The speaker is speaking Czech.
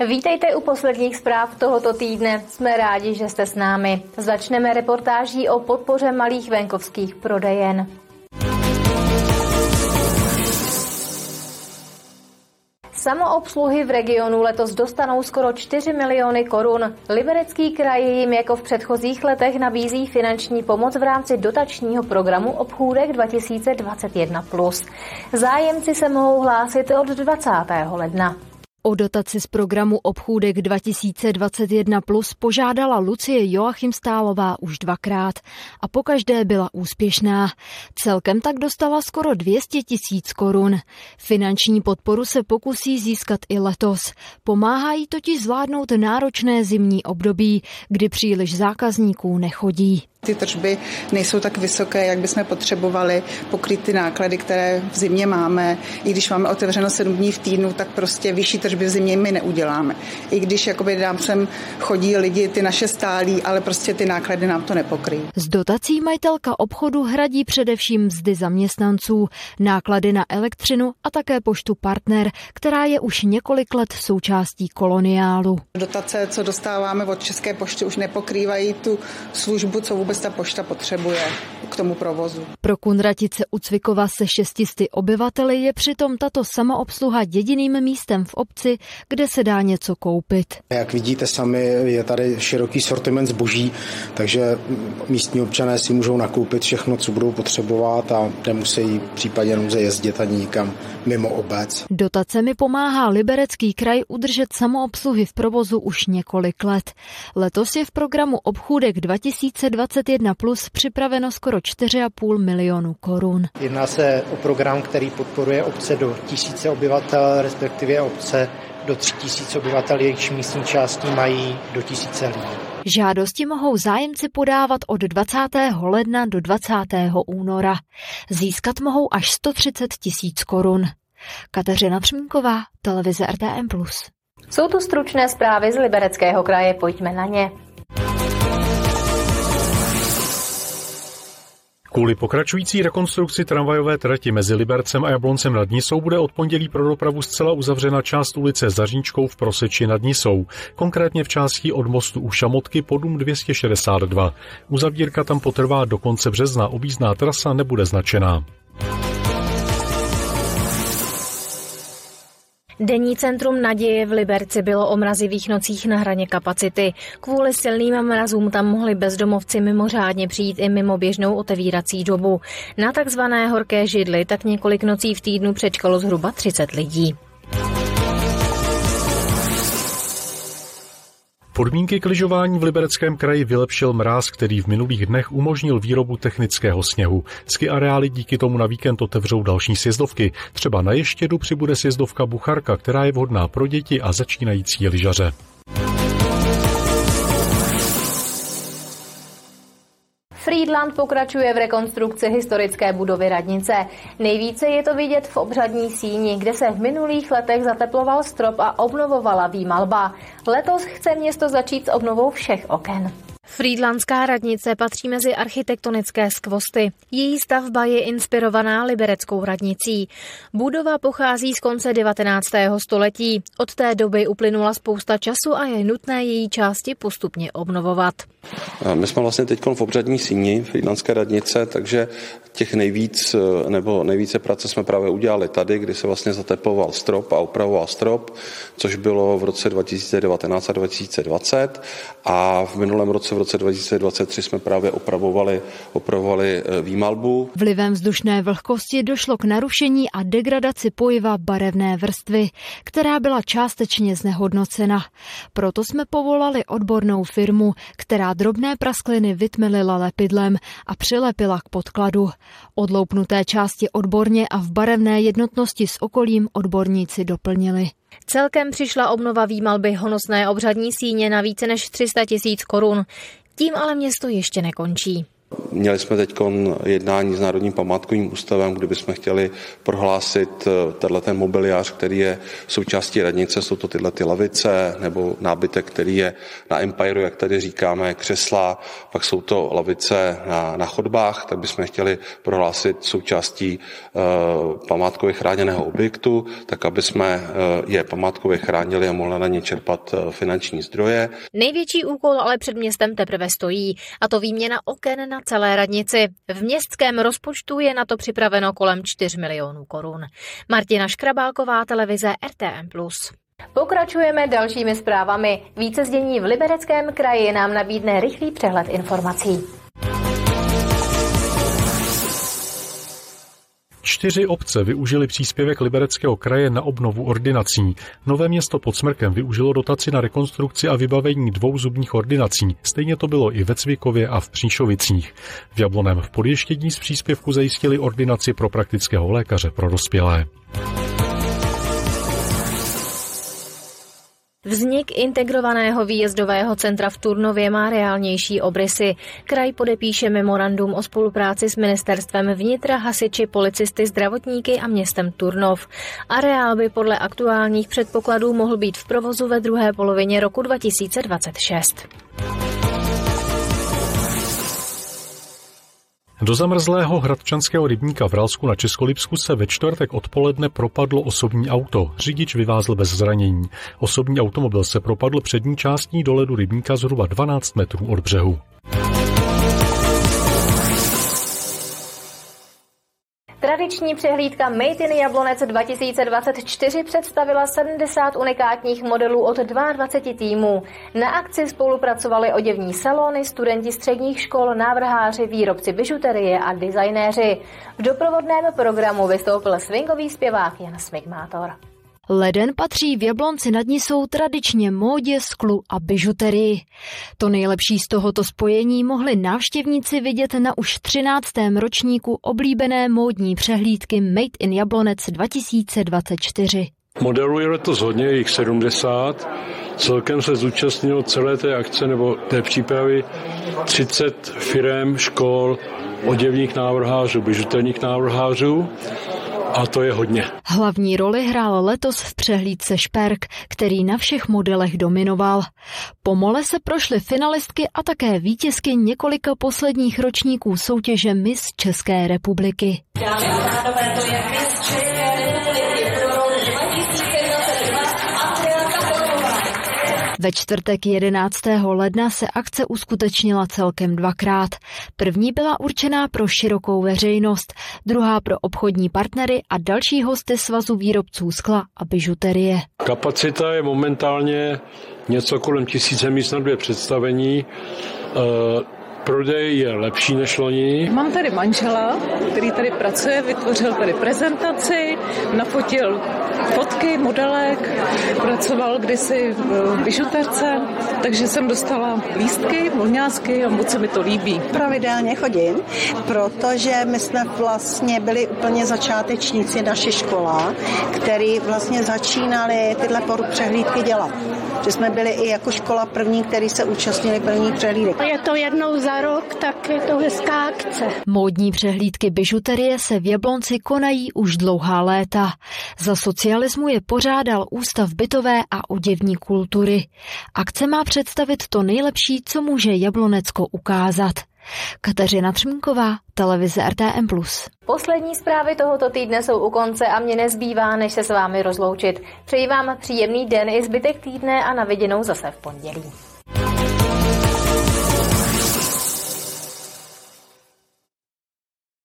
Vítejte u posledních zpráv tohoto týdne. Jsme rádi, že jste s námi. Začneme reportáží o podpoře malých venkovských prodejen. Samoobsluhy v regionu letos dostanou skoro 4 miliony korun. Liberecký kraj jim jako v předchozích letech nabízí finanční pomoc v rámci dotačního programu Obchůdek 2021+. Zájemci se mohou hlásit od 20. ledna. O dotaci z programu Obchůdek 2021 plus požádala Lucie Joachim Stálová už dvakrát a pokaždé byla úspěšná. Celkem tak dostala skoro 200 tisíc korun. Finanční podporu se pokusí získat i letos. Pomáhají totiž zvládnout náročné zimní období, kdy příliš zákazníků nechodí. Ty tržby nejsou tak vysoké, jak bychom potřebovali pokrýt ty náklady, které v zimě máme. I když máme otevřeno 7 dní v týdnu, tak prostě vyšší tržby v zimě my neuděláme. I když jakoby nám sem chodí lidi, ty naše stálí, ale prostě ty náklady nám to nepokryjí. Z dotací majitelka obchodu hradí především mzdy zaměstnanců, náklady na elektřinu a také poštu partner, která je už několik let součástí koloniálu. Dotace, co dostáváme od České pošty, už nepokrývají tu službu, co vůbec vůbec ta pošta potřebuje k tomu provozu. Pro Kunratice u Cvikova se šestisty obyvateli je přitom tato samoobsluha jediným místem v obci, kde se dá něco koupit. Jak vidíte sami, je tady široký sortiment zboží, takže místní občané si můžou nakoupit všechno, co budou potřebovat a nemusí v případě nouze jezdit ani nikam mimo obec. Dotacemi pomáhá Liberecký kraj udržet samoobsluhy v provozu už několik let. Letos je v programu Obchůdek 2020 21 plus připraveno skoro 4,5 milionu korun. Jedná se o program, který podporuje obce do tisíce obyvatel, respektive obce do 3000 obyvatel, jejichž místní části mají do tisíce lidí. Žádosti mohou zájemci podávat od 20. ledna do 20. února. Získat mohou až 130 tisíc korun. Kateřina Třmínková, televize RTM+. Jsou to stručné zprávy z Libereckého kraje, pojďme na ně. Kvůli pokračující rekonstrukci tramvajové trati mezi Libercem a Jabloncem nad Nisou bude od pondělí pro dopravu zcela uzavřena část ulice Zaříčkou v Proseči nad Nisou, konkrétně v části od mostu u Šamotky po dům 262. Uzavírka tam potrvá do konce března, objízdná trasa nebude značená. Denní centrum naděje v Liberci bylo o mrazivých nocích na hraně kapacity. Kvůli silným mrazům tam mohli bezdomovci mimořádně přijít i mimo běžnou otevírací dobu. Na takzvané horké židly tak několik nocí v týdnu přečkalo zhruba 30 lidí. Podmínky k lyžování v Libereckém kraji vylepšil mráz, který v minulých dnech umožnil výrobu technického sněhu. Ski areály díky tomu na víkend otevřou další sjezdovky. Třeba na Ještědu přibude sjezdovka Bucharka, která je vhodná pro děti a začínající lyžaře. Friedland pokračuje v rekonstrukci historické budovy radnice. Nejvíce je to vidět v obřadní síni, kde se v minulých letech zateploval strop a obnovovala výmalba. Letos chce město začít s obnovou všech oken. Frýdlanská radnice patří mezi architektonické skvosty. Její stavba je inspirovaná libereckou radnicí. Budova pochází z konce 19. století. Od té doby uplynula spousta času a je nutné její části postupně obnovovat. My jsme vlastně teď v obřadní síni Frýdlanské radnice, takže těch nejvíc, nebo nejvíce práce jsme právě udělali tady, kdy se vlastně zateploval strop a upravoval strop, což bylo v roce 2019 a 2020 a v minulém roce v roce 2023 jsme právě opravovali, opravovali eh, výmalbu. Vlivem vzdušné vlhkosti došlo k narušení a degradaci pojiva barevné vrstvy, která byla částečně znehodnocena. Proto jsme povolali odbornou firmu, která drobné praskliny vytmelila lepidlem a přilepila k podkladu. Odloupnuté části odborně a v barevné jednotnosti s okolím odborníci doplnili. Celkem přišla obnova výmalby honosné obřadní síně na více než 300 tisíc korun. Tím ale město ještě nekončí. Měli jsme teď jednání s Národním památkovým ústavem, kde bychom chtěli prohlásit eh, tenhle ten mobiliář, který je součástí radnice, jsou to tyhle ty lavice nebo nábytek, který je na Empireu, jak tady říkáme, křesla, pak jsou to lavice na, na chodbách, tak bychom chtěli prohlásit součástí uh, památkově chráněného objektu, tak aby jsme uh, je památkově chránili a mohli na ně čerpat finanční zdroje. Největší úkol ale před městem teprve stojí, a to výměna oken na celé radnici. V městském rozpočtu je na to připraveno kolem 4 milionů korun. Martina Škrabálková, televize RTM+. Pokračujeme dalšími zprávami. Více zdění v Libereckém kraji nám nabídne rychlý přehled informací. Čtyři obce využili příspěvek Libereckého kraje na obnovu ordinací. Nové město pod Smrkem využilo dotaci na rekonstrukci a vybavení dvou zubních ordinací. Stejně to bylo i ve Cvikově a v Příšovicích. V Jabloném v podještění z příspěvku zajistili ordinaci pro praktického lékaře pro dospělé. Vznik integrovaného výjezdového centra v Turnově má reálnější obrysy. Kraj podepíše memorandum o spolupráci s ministerstvem vnitra, hasiči, policisty, zdravotníky a městem Turnov. Areál by podle aktuálních předpokladů mohl být v provozu ve druhé polovině roku 2026. Do zamrzlého hradčanského rybníka v Ralsku na Českolipsku se ve čtvrtek odpoledne propadlo osobní auto. Řidič vyvázl bez zranění. Osobní automobil se propadl přední částí do ledu rybníka zhruba 12 metrů od břehu. Tradiční přehlídka Made in Jablonec 2024 představila 70 unikátních modelů od 22 týmů. Na akci spolupracovali oděvní salony, studenti středních škol, návrháři, výrobci bižuterie a designéři. V doprovodném programu vystoupil swingový zpěvák Jan Smigmátor. Leden patří v Jablonci nad Nisou tradičně módě, sklu a bižuterii. To nejlepší z tohoto spojení mohli návštěvníci vidět na už 13. ročníku oblíbené módní přehlídky Made in Jablonec 2024. Modelů je letos hodně, jich 70. Celkem se zúčastnilo celé té akce nebo té přípravy 30 firm, škol, oděvních návrhářů, bižuterních návrhářů a to je hodně. Hlavní roli hrál letos v přehlídce Šperk, který na všech modelech dominoval. Po mole se prošly finalistky a také vítězky několika posledních ročníků soutěže Miss České republiky. Dámy a pánové, to je Miss České ve čtvrtek 11. ledna se akce uskutečnila celkem dvakrát. První byla určená pro širokou veřejnost, druhá pro obchodní partnery a další hosty svazu výrobců skla a bižuterie. Kapacita je momentálně něco kolem tisíce míst na dvě představení. Prodej je lepší než loni. Mám tady manžela, který tady pracuje, vytvořil tady prezentaci, nafotil fotky, modelek, pracoval kdysi v bižuterce, takže jsem dostala lístky, volňásky a moc se mi to líbí. Pravidelně chodím, protože my jsme vlastně byli úplně začátečníci naše škola, který vlastně začínali tyhle přehlídky dělat. Že jsme byli i jako škola první, který se účastnili první přehlídek. Je to jednou za rok, tak je to hezká akce. Módní přehlídky bižuterie se v Jablonci konají už dlouhá léta. Za socialismu je pořádal Ústav bytové a oděvní kultury. Akce má představit to nejlepší, co může Jablonecko ukázat. Kateřina Třmínková, televize RTM+. Poslední zprávy tohoto týdne jsou u konce a mě nezbývá, než se s vámi rozloučit. Přeji vám příjemný den i zbytek týdne a na viděnou zase v pondělí.